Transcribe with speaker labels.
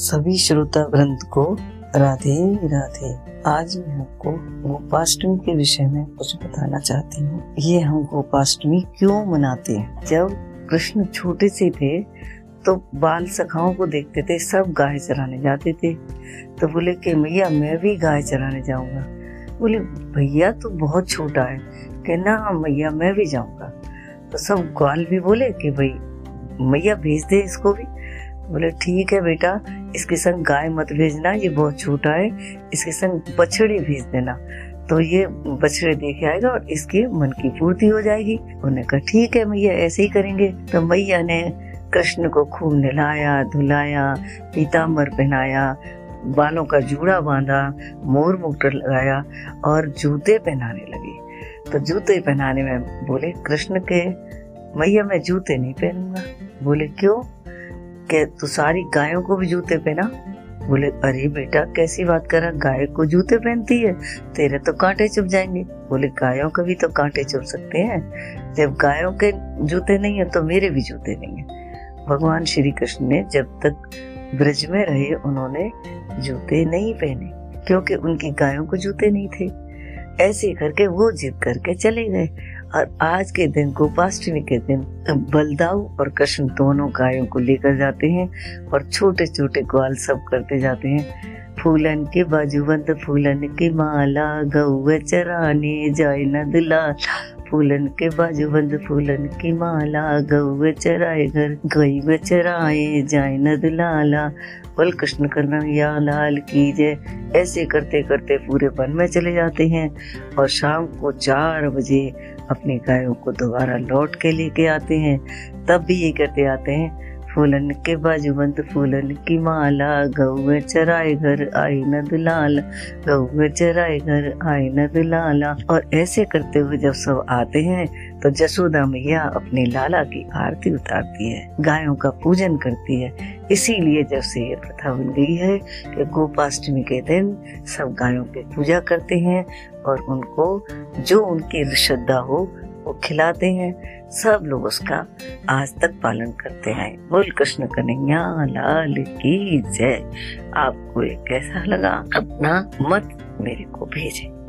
Speaker 1: सभी श्रोता वृंद को राधे राधे। आज मैं आपको गोपाष्टमी के विषय में कुछ बताना चाहती हूँ। ये हम गोपाष्टमी क्यों मनाते हैं? जब कृष्ण छोटे से थे तो बाल सखाओं को देखते थे, सब गाय चराने जाते थे। तो बोले कि मैया मैं भी गाय चराने जाऊँगा। बोले, भैया तो बहुत छोटा है। कि, ना, मैया, मैं भी जाऊँगा। तो सब ग्वाल भी बोले कि, भाई, मैया, भेज दे इसको भी। बोले, ठीक है बेटा, इसके संग गाय मत भेजना, ये बहुत छोटा है, इसके संग बछड़ी भेज देना। तो ये बछड़े देखे आएगा और इसके मन की पूर्ति हो जाएगी। उन्होंने कहा, ठीक है, मैया, ऐसे ही करेंगे। तो मैया ने कृष्ण को खूब नहलाया, धुलाया पीताम्बर पहनाया, बालों का जूड़ा बांधा, मोर मुकुट लगाया और जूते पहनाने लगी। तो जूते पहनाने में बोले, कृष्ण के मैया, मैं जूते नहीं पहनूँगा। बोले, क्यों? के तू सारी गायों को भी जूते पहना। बोले, अरे बेटा, कैसी बात कर? रहा गाय को जूते पहनती है, तेरे तो कांटे चुप जाएँगे। बोले, गायों के भी तो कांटे चुप सकते हैं। जब गायों के जूते नहीं है तो मेरे भी जूते नहीं है। भगवान श्री कृष्ण ने जब तक ब्रज में रहे, उन्होंने जूते नहीं पहने, क्योंकि उनकी गायों को जूते नहीं थे। ऐसे करके वो जिद करके चले गए। और आज के दिन, गोपाष्टमी के दिन, बलदाऊ और कृष्ण दोनों गायों को लेकर जाते हैं और छोटे छोटे ग्वाल सब करते जाते हैं। फूलन के बाजूबंद, फूलन की माला गौ चराने जाए न दिला फूलन के बाजूबंद, फूलन की माला गौ चराए घर गई चराए जाए न दिलाला बोल, कृष्ण कन्हैया, लाल की जय। ऐसे करते करते पूरे वन में चले जाते हैं और शाम को चार बजे अपनी गायों को दोबारा लौट के लेके आते हैं। तब भी ये कहते आते हैं, फूलन के बाजूबंद फूलन की माला गौ चराए घर आई न दुलाल गौ चराए घर आई न और ऐसे करते हुए जब सब आते हैं तो जसोदा मैया अपने लाला की आरती उतारती है, गायों का पूजन करती है। इसीलिए जब से ये प्रथा बन गई है कि गोपाष्टमी के दिन सब गायों की पूजा करते हैं और उनको जो उनकी श्रद्धा हो, वो खिलाते हैं। सब लोग उसका आज तक पालन करते हैं। बोल कृष्ण कन्हैया, लाल की जय। आपको ये कैसा लगा अपना मत मेरे को भेजें।